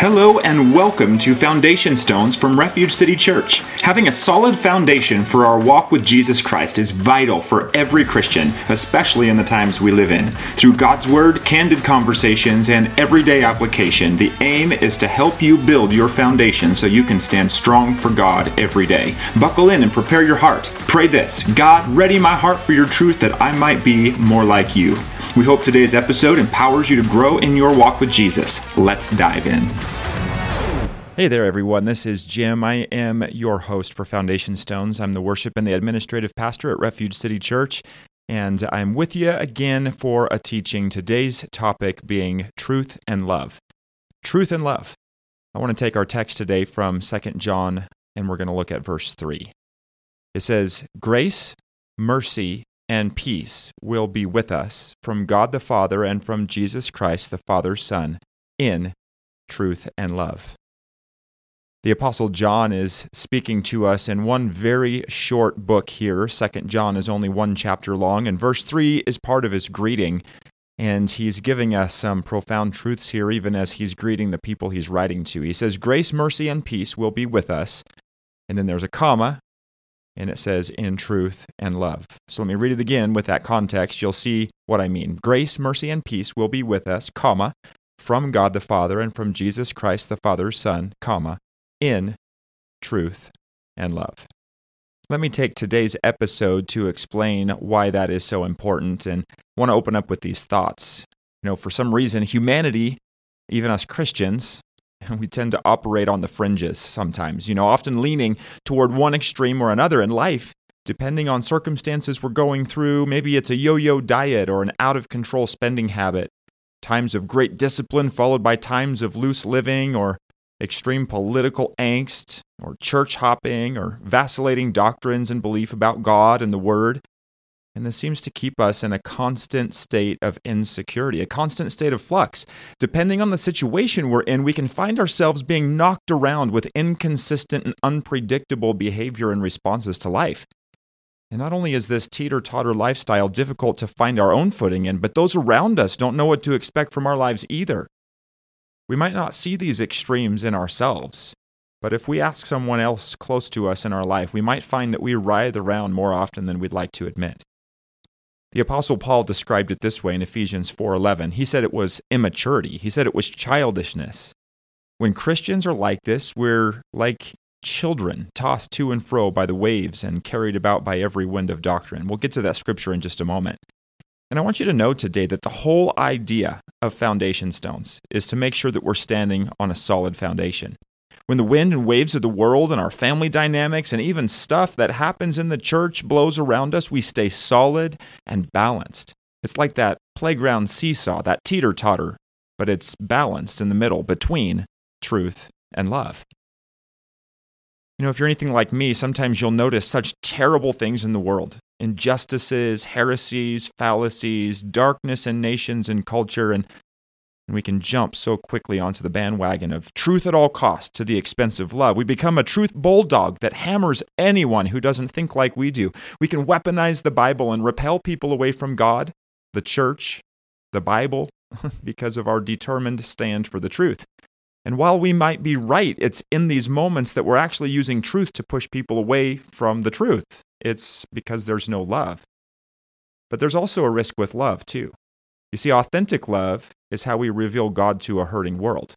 Hello and welcome to Foundation Stones from Refuge City Church. Having a solid foundation for our walk with Jesus Christ is vital for every Christian, especially in the times we live in. Through God's Word, candid conversations, and everyday application, the aim is to help you build your foundation so you can stand strong for God every day. Buckle in and prepare your heart. Pray this God, ready my heart for your truth that I might be more like you. We hope today's episode empowers you to grow in your walk with Jesus. Let's dive in. Hey there, everyone. This is Jim. I am your host for Foundation Stones. I'm the worship and the administrative pastor at Refuge City Church, and I'm with you again for a teaching. Today's topic being truth and love. Truth and love. I want to take our text today from 2 John, and we're going to look at verse 3. It says, Grace, mercy, and peace will be with us from God the Father and from Jesus Christ, the Father's Son, in truth and love. The Apostle John is speaking to us in one very short book here. Second John is only one chapter long, and verse 3 is part of his greeting. And he's giving us some profound truths here, even as he's greeting the people he's writing to. He says, Grace, mercy, and peace will be with us. And then there's a comma, and it says, in truth and love. So let me read it again with that context. You'll see what I mean. Grace, mercy, and peace will be with us, comma, from God the Father and from Jesus Christ the Father's Son, comma, in truth and love. Let me take today's episode to explain why that is so important and want to open up with these thoughts. You know, for some reason, humanity, even us Christians, we tend to operate on the fringes sometimes, you know, often leaning toward one extreme or another in life, depending on circumstances we're going through. Maybe it's a yo yo diet or an out of control spending habit, times of great discipline followed by times of loose living or extreme political angst or church hopping or vacillating doctrines and belief about God and the Word. And this seems to keep us in a constant state of insecurity, a constant state of flux. Depending on the situation we're in, we can find ourselves being knocked around with inconsistent and unpredictable behavior and responses to life. And not only is this teeter totter lifestyle difficult to find our own footing in, but those around us don't know what to expect from our lives either. We might not see these extremes in ourselves, but if we ask someone else close to us in our life, we might find that we writhe around more often than we'd like to admit. The apostle Paul described it this way in Ephesians 4:11. He said it was immaturity. He said it was childishness. When Christians are like this, we're like children tossed to and fro by the waves and carried about by every wind of doctrine. We'll get to that scripture in just a moment. And I want you to know today that the whole idea of foundation stones is to make sure that we're standing on a solid foundation. When the wind and waves of the world and our family dynamics and even stuff that happens in the church blows around us, we stay solid and balanced. It's like that playground seesaw, that teeter totter, but it's balanced in the middle between truth and love. You know, if you're anything like me, sometimes you'll notice such terrible things in the world injustices, heresies, fallacies, darkness in nations and culture, and and we can jump so quickly onto the bandwagon of truth at all costs to the expense of love. We become a truth bulldog that hammers anyone who doesn't think like we do. We can weaponize the Bible and repel people away from God, the church, the Bible, because of our determined stand for the truth. And while we might be right, it's in these moments that we're actually using truth to push people away from the truth. It's because there's no love. But there's also a risk with love, too. You see, authentic love is how we reveal God to a hurting world.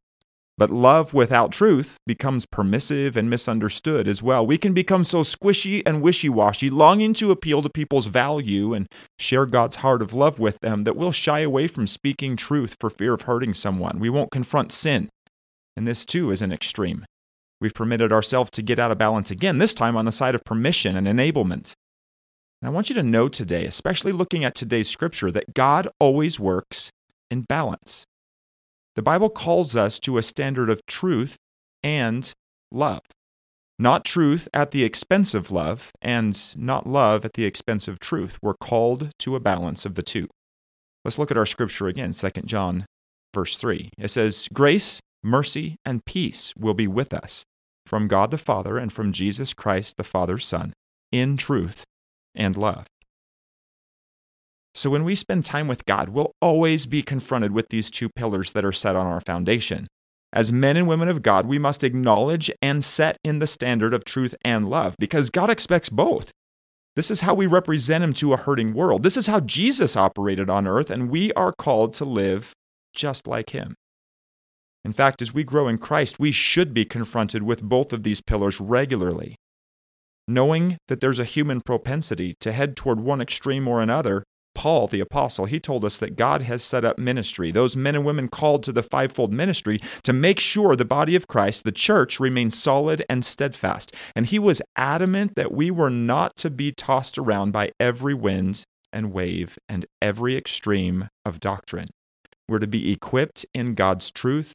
But love without truth becomes permissive and misunderstood as well. We can become so squishy and wishy washy, longing to appeal to people's value and share God's heart of love with them, that we'll shy away from speaking truth for fear of hurting someone. We won't confront sin. And this too is an extreme. We've permitted ourselves to get out of balance again, this time on the side of permission and enablement. And I want you to know today, especially looking at today's scripture, that God always works in balance. The Bible calls us to a standard of truth and love. Not truth at the expense of love, and not love at the expense of truth. We're called to a balance of the two. Let's look at our scripture again, 2 John verse 3. It says, Grace, mercy, and peace will be with us from God the Father and from Jesus Christ the Father's Son, in truth and love. So when we spend time with God, we'll always be confronted with these two pillars that are set on our foundation as men and women of God, we must acknowledge and set in the standard of truth and love because God expects both. This is how we represent Him to a hurting world. This is how Jesus operated on earth, and we are called to live just like Him. In fact, as we grow in Christ, we should be confronted with both of these pillars regularly. Knowing that there's a human propensity to head toward one extreme or another, Paul, the apostle, he told us that God has set up ministry, those men and women called to the fivefold ministry, to make sure the body of Christ, the church, remains solid and steadfast. And he was adamant that we were not to be tossed around by every wind and wave and every extreme of doctrine. We're to be equipped in God's truth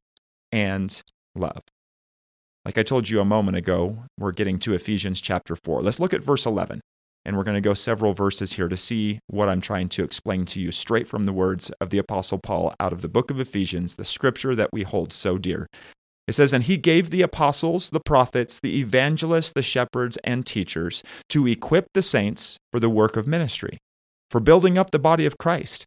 and love. Like I told you a moment ago, we're getting to Ephesians chapter 4. Let's look at verse 11. And we're going to go several verses here to see what I'm trying to explain to you straight from the words of the Apostle Paul out of the book of Ephesians, the scripture that we hold so dear. It says, And he gave the apostles, the prophets, the evangelists, the shepherds, and teachers to equip the saints for the work of ministry, for building up the body of Christ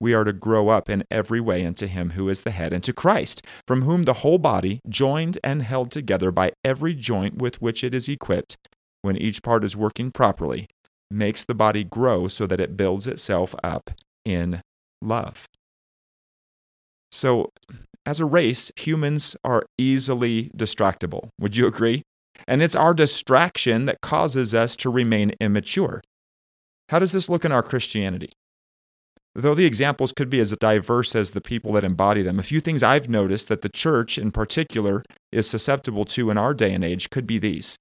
we are to grow up in every way into Him who is the head, into Christ, from whom the whole body, joined and held together by every joint with which it is equipped, when each part is working properly, makes the body grow so that it builds itself up in love. So, as a race, humans are easily distractible. Would you agree? And it's our distraction that causes us to remain immature. How does this look in our Christianity? Though the examples could be as diverse as the people that embody them, a few things I've noticed that the church in particular is susceptible to in our day and age could be these.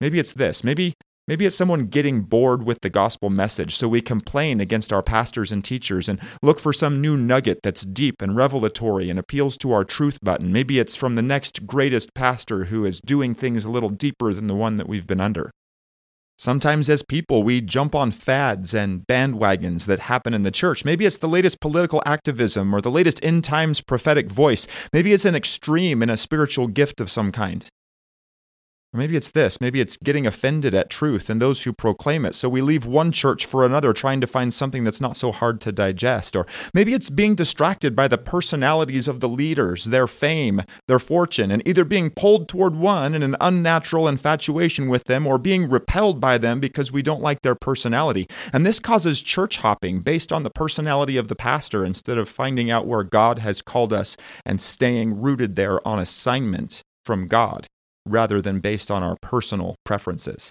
Maybe it's this. Maybe Maybe it's someone getting bored with the gospel message, so we complain against our pastors and teachers and look for some new nugget that's deep and revelatory and appeals to our truth button. Maybe it's from the next greatest pastor who is doing things a little deeper than the one that we've been under. Sometimes, as people, we jump on fads and bandwagons that happen in the church. Maybe it's the latest political activism or the latest end times prophetic voice. Maybe it's an extreme in a spiritual gift of some kind. Or maybe it's this. Maybe it's getting offended at truth and those who proclaim it. So we leave one church for another trying to find something that's not so hard to digest. Or maybe it's being distracted by the personalities of the leaders, their fame, their fortune, and either being pulled toward one in an unnatural infatuation with them or being repelled by them because we don't like their personality. And this causes church hopping based on the personality of the pastor instead of finding out where God has called us and staying rooted there on assignment from God rather than based on our personal preferences.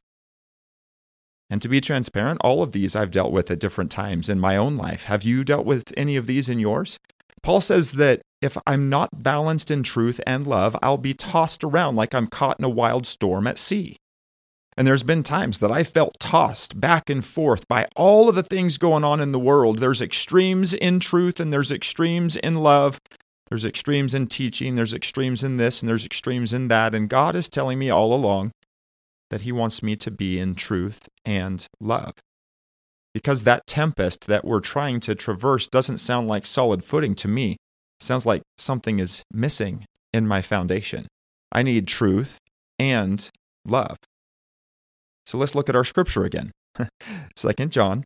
And to be transparent, all of these I've dealt with at different times in my own life. Have you dealt with any of these in yours? Paul says that if I'm not balanced in truth and love, I'll be tossed around like I'm caught in a wild storm at sea. And there's been times that I felt tossed back and forth by all of the things going on in the world. There's extremes in truth and there's extremes in love. There's extremes in teaching, there's extremes in this, and there's extremes in that. And God is telling me all along that He wants me to be in truth and love. Because that tempest that we're trying to traverse doesn't sound like solid footing to me. It sounds like something is missing in my foundation. I need truth and love. So let's look at our scripture again. Second John,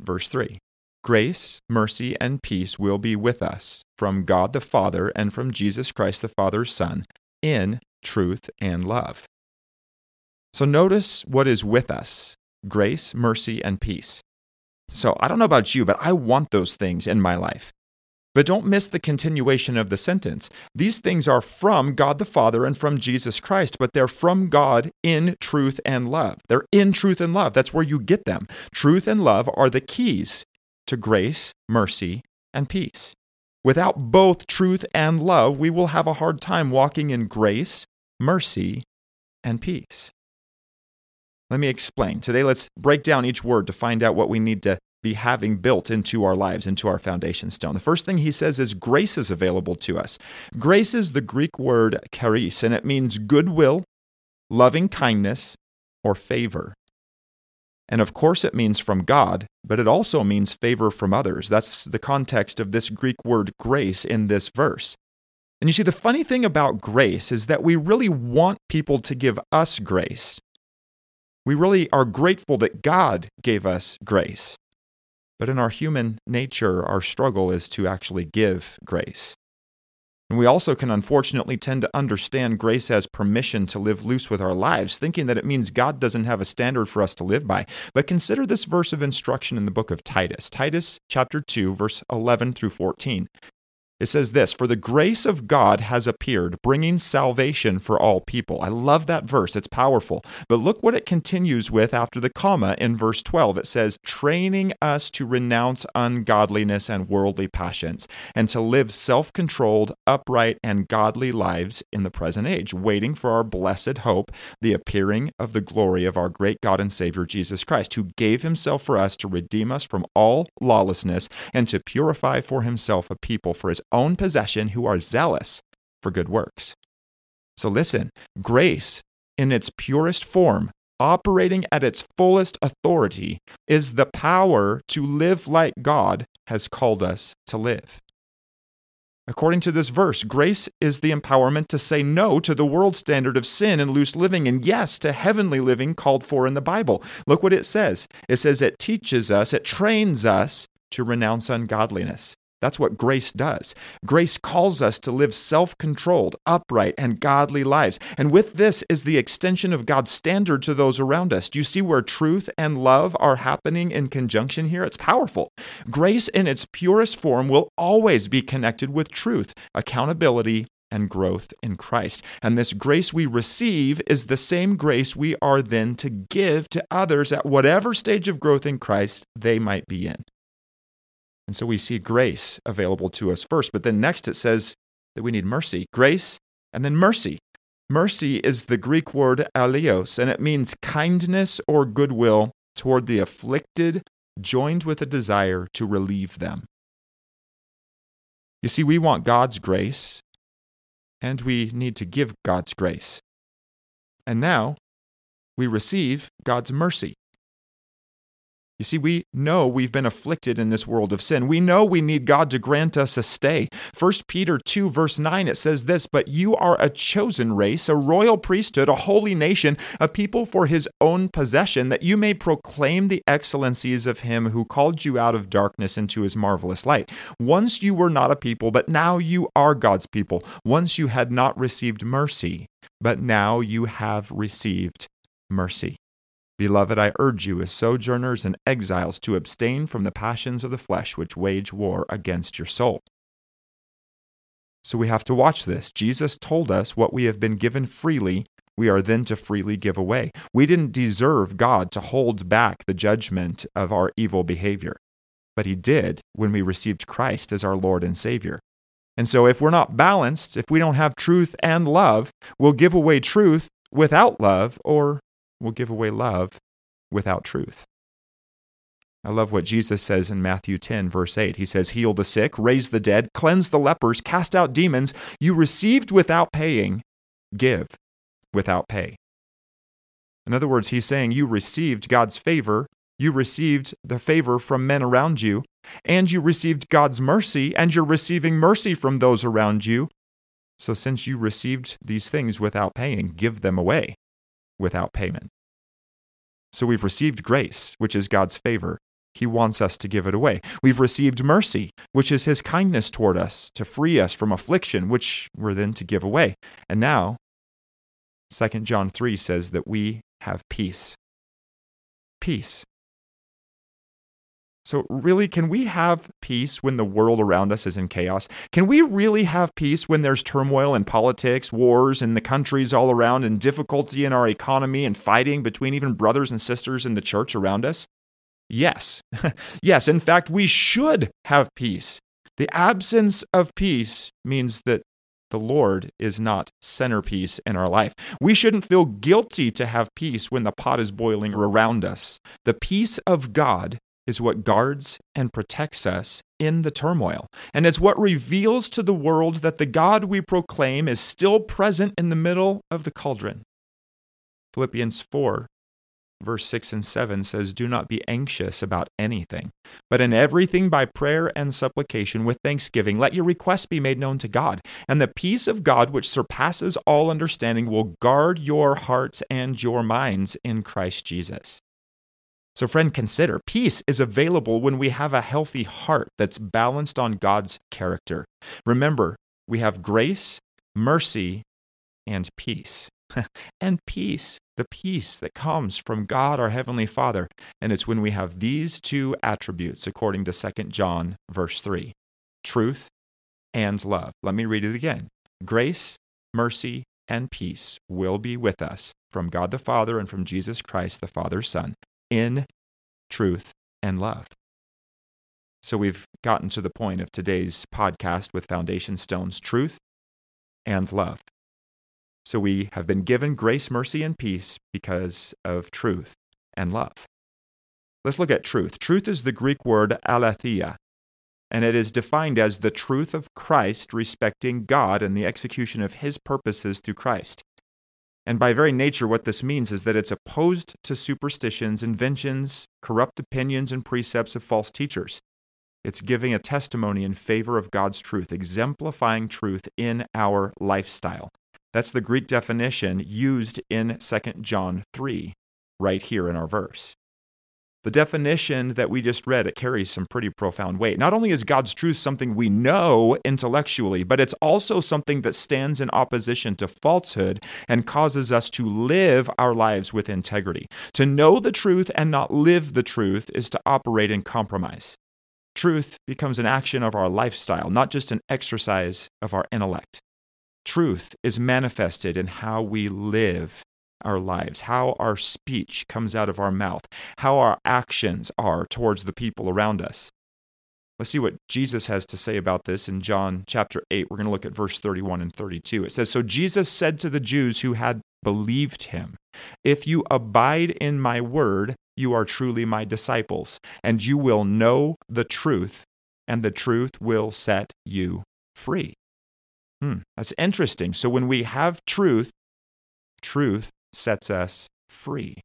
verse 3. Grace, mercy, and peace will be with us from God the Father and from Jesus Christ the Father's Son in truth and love. So notice what is with us grace, mercy, and peace. So I don't know about you, but I want those things in my life. But don't miss the continuation of the sentence. These things are from God the Father and from Jesus Christ, but they're from God in truth and love. They're in truth and love. That's where you get them. Truth and love are the keys to grace, mercy, and peace. Without both truth and love, we will have a hard time walking in grace, mercy, and peace. Let me explain. Today, let's break down each word to find out what we need to be having built into our lives, into our foundation stone. The first thing he says is grace is available to us. Grace is the Greek word charis, and it means goodwill, loving kindness, or favor. And of course, it means from God, but it also means favor from others. That's the context of this Greek word grace in this verse. And you see, the funny thing about grace is that we really want people to give us grace. We really are grateful that God gave us grace. But in our human nature, our struggle is to actually give grace. And we also can unfortunately tend to understand grace as permission to live loose with our lives, thinking that it means God doesn't have a standard for us to live by. But consider this verse of instruction in the book of Titus, Titus chapter 2, verse 11 through 14. It says this For the grace of God has appeared, bringing salvation for all people. I love that verse. It's powerful. But look what it continues with after the comma in verse 12. It says, Training us to renounce ungodliness and worldly passions, and to live self controlled, upright, and godly lives in the present age, waiting for our blessed hope, the appearing of the glory of our great God and Savior Jesus Christ, who gave himself for us to redeem us from all lawlessness and to purify for himself a people for his own possession who are zealous for good works. So listen, grace in its purest form, operating at its fullest authority, is the power to live like God has called us to live. According to this verse, grace is the empowerment to say no to the world standard of sin and loose living, and yes to heavenly living called for in the Bible. Look what it says it says it teaches us, it trains us to renounce ungodliness. That's what grace does. Grace calls us to live self controlled, upright, and godly lives. And with this is the extension of God's standard to those around us. Do you see where truth and love are happening in conjunction here? It's powerful. Grace in its purest form will always be connected with truth, accountability, and growth in Christ. And this grace we receive is the same grace we are then to give to others at whatever stage of growth in Christ they might be in. And so we see grace available to us first. But then next it says that we need mercy. Grace and then mercy. Mercy is the Greek word eleos, and it means kindness or goodwill toward the afflicted, joined with a desire to relieve them. You see, we want God's grace, and we need to give God's grace. And now we receive God's mercy. You see, we know we've been afflicted in this world of sin. We know we need God to grant us a stay. 1 Peter 2, verse 9, it says this But you are a chosen race, a royal priesthood, a holy nation, a people for his own possession, that you may proclaim the excellencies of him who called you out of darkness into his marvelous light. Once you were not a people, but now you are God's people. Once you had not received mercy, but now you have received mercy. Beloved, I urge you, as sojourners and exiles, to abstain from the passions of the flesh which wage war against your soul. So we have to watch this. Jesus told us what we have been given freely, we are then to freely give away. We didn't deserve God to hold back the judgment of our evil behavior, but He did when we received Christ as our Lord and Savior. And so, if we're not balanced, if we don't have truth and love, we'll give away truth without love or will give away love without truth. I love what Jesus says in Matthew 10, verse 8. He says, Heal the sick, raise the dead, cleanse the lepers, cast out demons. You received without paying, give without pay. In other words, he's saying you received God's favor, you received the favor from men around you, and you received God's mercy, and you're receiving mercy from those around you. So, since you received these things without paying, give them away without payment. So we've received grace, which is God's favor. He wants us to give it away. We've received mercy, which is his kindness toward us to free us from affliction, which we're then to give away. And now, 2 John 3 says that we have peace. Peace. So, really, can we have peace when the world around us is in chaos? Can we really have peace when there's turmoil in politics, wars in the countries all around, and difficulty in our economy and fighting between even brothers and sisters in the church around us? Yes. yes, in fact, we should have peace. The absence of peace means that the Lord is not centerpiece in our life. We shouldn't feel guilty to have peace when the pot is boiling around us. The peace of God is what guards and protects us in the turmoil. And it's what reveals to the world that the God we proclaim is still present in the middle of the cauldron. Philippians 4 verse 6 and 7 says, Do not be anxious about anything, but in everything by prayer and supplication with thanksgiving, let your requests be made known to God. And the peace of God, which surpasses all understanding, will guard your hearts and your minds in Christ Jesus. So, friend, consider peace is available when we have a healthy heart that's balanced on God's character. Remember, we have grace, mercy, and peace. and peace, the peace that comes from God our Heavenly Father. And it's when we have these two attributes, according to 2 John, verse 3 truth and love. Let me read it again. Grace, mercy, and peace will be with us from God the Father and from Jesus Christ, the Father's Son, in truth and love. So we've gotten to the point of today's podcast with foundation stones truth and love. So we have been given grace, mercy, and peace because of truth and love. Let's look at truth. Truth is the Greek word aletheia, and it is defined as the truth of Christ respecting God and the execution of his purposes through Christ. And by very nature, what this means is that it's opposed to superstitions, inventions, corrupt opinions, and precepts of false teachers. It's giving a testimony in favor of God's truth, exemplifying truth in our lifestyle. That's the Greek definition used in 2 John 3, right here in our verse. The definition that we just read, it carries some pretty profound weight. Not only is God's truth something we know intellectually, but it's also something that stands in opposition to falsehood and causes us to live our lives with integrity. To know the truth and not live the truth is to operate in compromise. Truth becomes an action of our lifestyle, not just an exercise of our intellect. Truth is manifested in how we live our lives, how our speech comes out of our mouth, how our actions are towards the people around us. Let's see what Jesus has to say about this in John chapter 8. We're going to look at verse 31 and 32. It says So Jesus said to the Jews who had believed him, If you abide in my word, you are truly my disciples, and you will know the truth, and the truth will set you free. Hmm, that's interesting. So when we have truth, truth sets us free.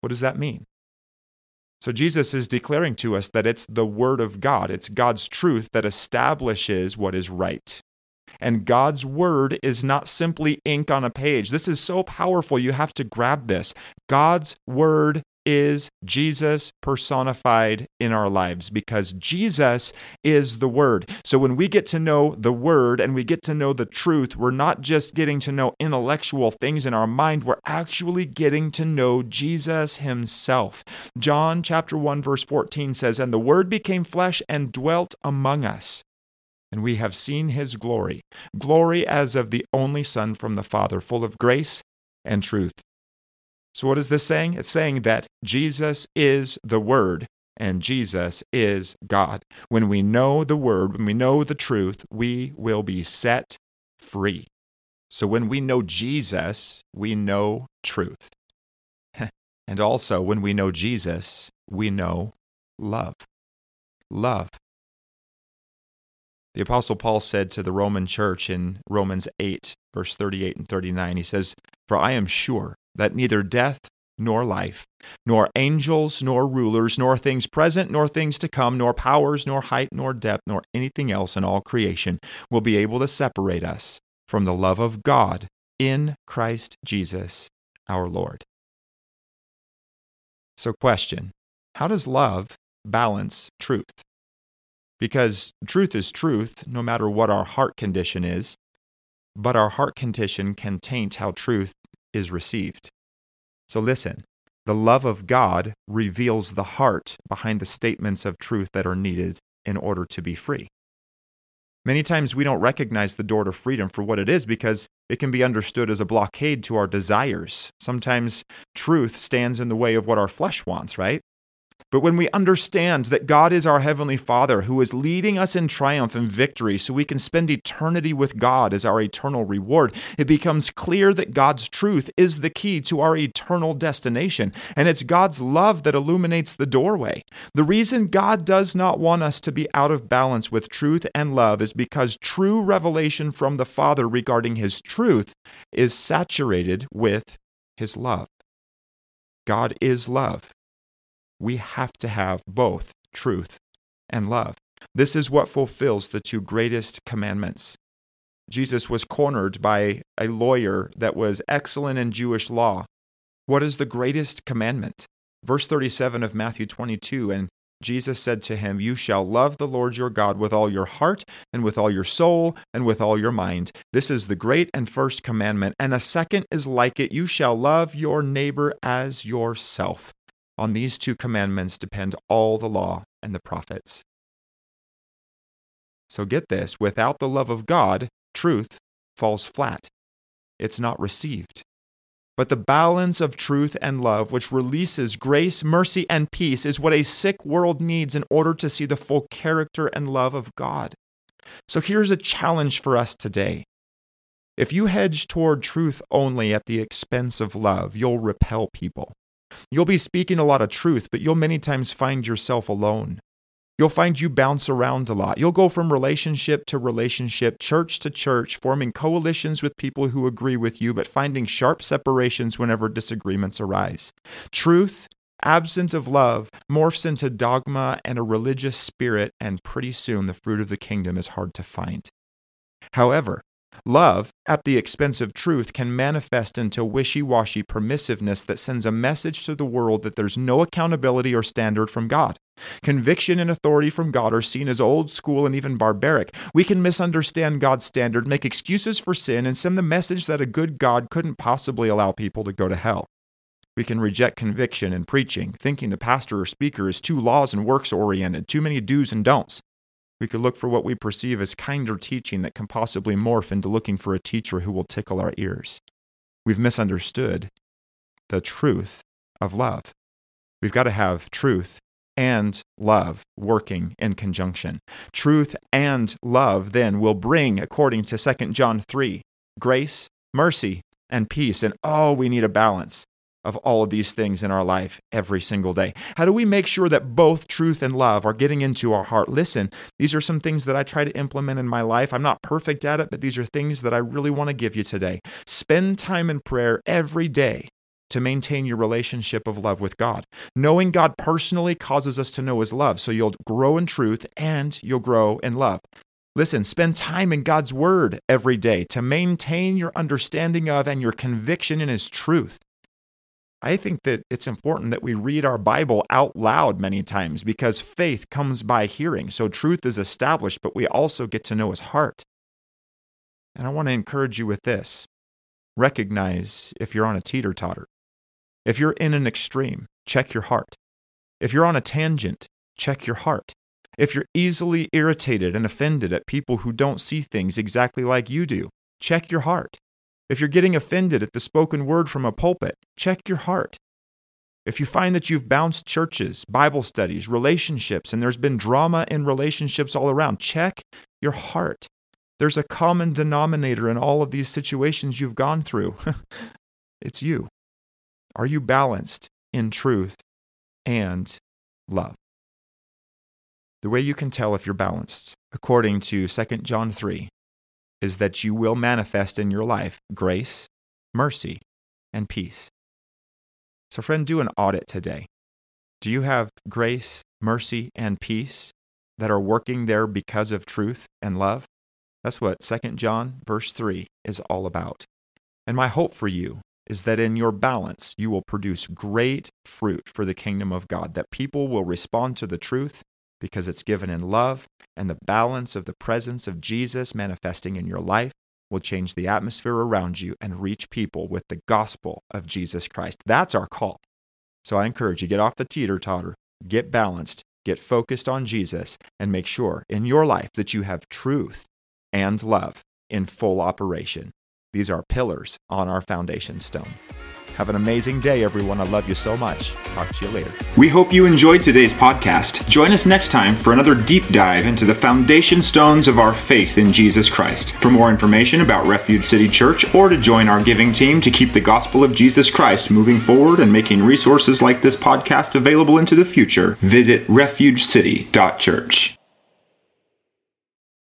What does that mean? So Jesus is declaring to us that it's the Word of God, it's God's truth that establishes what is right. And God's Word is not simply ink on a page. This is so powerful. You have to grab this. God's Word is Jesus personified in our lives because Jesus is the Word. So when we get to know the Word and we get to know the truth, we're not just getting to know intellectual things in our mind, we're actually getting to know Jesus Himself. John chapter 1, verse 14 says, And the Word became flesh and dwelt among us. And we have seen his glory, glory as of the only Son from the Father, full of grace and truth. So, what is this saying? It's saying that Jesus is the Word and Jesus is God. When we know the Word, when we know the truth, we will be set free. So, when we know Jesus, we know truth. and also, when we know Jesus, we know love. Love. The Apostle Paul said to the Roman church in Romans 8, verse 38 and 39, he says, For I am sure that neither death nor life, nor angels, nor rulers, nor things present, nor things to come, nor powers, nor height, nor depth, nor anything else in all creation will be able to separate us from the love of God in Christ Jesus our Lord. So, question How does love balance truth? Because truth is truth, no matter what our heart condition is, but our heart condition can taint how truth is received. So listen, the love of God reveals the heart behind the statements of truth that are needed in order to be free. Many times we don't recognize the door to freedom for what it is because it can be understood as a blockade to our desires. Sometimes truth stands in the way of what our flesh wants, right? But when we understand that God is our Heavenly Father who is leading us in triumph and victory so we can spend eternity with God as our eternal reward, it becomes clear that God's truth is the key to our eternal destination. And it's God's love that illuminates the doorway. The reason God does not want us to be out of balance with truth and love is because true revelation from the Father regarding His truth is saturated with His love. God is love. We have to have both truth and love. This is what fulfills the two greatest commandments. Jesus was cornered by a lawyer that was excellent in Jewish law. What is the greatest commandment? Verse 37 of Matthew 22 And Jesus said to him, You shall love the Lord your God with all your heart, and with all your soul, and with all your mind. This is the great and first commandment. And a second is like it You shall love your neighbor as yourself. On these two commandments depend all the law and the prophets. So get this without the love of God, truth falls flat. It's not received. But the balance of truth and love, which releases grace, mercy, and peace, is what a sick world needs in order to see the full character and love of God. So here's a challenge for us today. If you hedge toward truth only at the expense of love, you'll repel people. You'll be speaking a lot of truth, but you'll many times find yourself alone. You'll find you bounce around a lot. You'll go from relationship to relationship, church to church, forming coalitions with people who agree with you, but finding sharp separations whenever disagreements arise. Truth, absent of love, morphs into dogma and a religious spirit, and pretty soon the fruit of the kingdom is hard to find. However, Love, at the expense of truth, can manifest into wishy washy permissiveness that sends a message to the world that there's no accountability or standard from God. Conviction and authority from God are seen as old school and even barbaric. We can misunderstand God's standard, make excuses for sin, and send the message that a good God couldn't possibly allow people to go to hell. We can reject conviction in preaching, thinking the pastor or speaker is too laws and works oriented, too many do's and don'ts. We could look for what we perceive as kinder teaching that can possibly morph into looking for a teacher who will tickle our ears. We've misunderstood the truth of love. We've got to have truth and love working in conjunction. Truth and love then will bring, according to 2 John 3, grace, mercy, and peace. And oh, we need a balance of all of these things in our life every single day? How do we make sure that both truth and love are getting into our heart? Listen, these are some things that I try to implement in my life. I'm not perfect at it, but these are things that I really want to give you today. Spend time in prayer every day to maintain your relationship of love with God. Knowing God personally causes us to know His love, so you'll grow in truth and you'll grow in love. Listen, spend time in God's Word every day to maintain your understanding of and your conviction in His truth. I think that it's important that we read our Bible out loud many times because faith comes by hearing. So truth is established, but we also get to know his heart. And I want to encourage you with this recognize if you're on a teeter totter. If you're in an extreme, check your heart. If you're on a tangent, check your heart. If you're easily irritated and offended at people who don't see things exactly like you do, check your heart. If you're getting offended at the spoken word from a pulpit, check your heart. If you find that you've bounced churches, Bible studies, relationships, and there's been drama in relationships all around, check your heart. There's a common denominator in all of these situations you've gone through. it's you. Are you balanced in truth and love? The way you can tell if you're balanced, according to 2 John 3, is that you will manifest in your life grace, mercy, and peace. So, friend, do an audit today. Do you have grace, mercy, and peace that are working there because of truth and love? That's what 2 John verse 3 is all about. And my hope for you is that in your balance, you will produce great fruit for the kingdom of God, that people will respond to the truth because it's given in love, and the balance of the presence of Jesus manifesting in your life will change the atmosphere around you and reach people with the gospel of Jesus Christ. That's our call. So I encourage you get off the teeter totter, get balanced, get focused on Jesus, and make sure in your life that you have truth and love in full operation. These are pillars on our foundation stone. Have an amazing day, everyone. I love you so much. Talk to you later. We hope you enjoyed today's podcast. Join us next time for another deep dive into the foundation stones of our faith in Jesus Christ. For more information about Refuge City Church or to join our giving team to keep the gospel of Jesus Christ moving forward and making resources like this podcast available into the future, visit refugecity.church.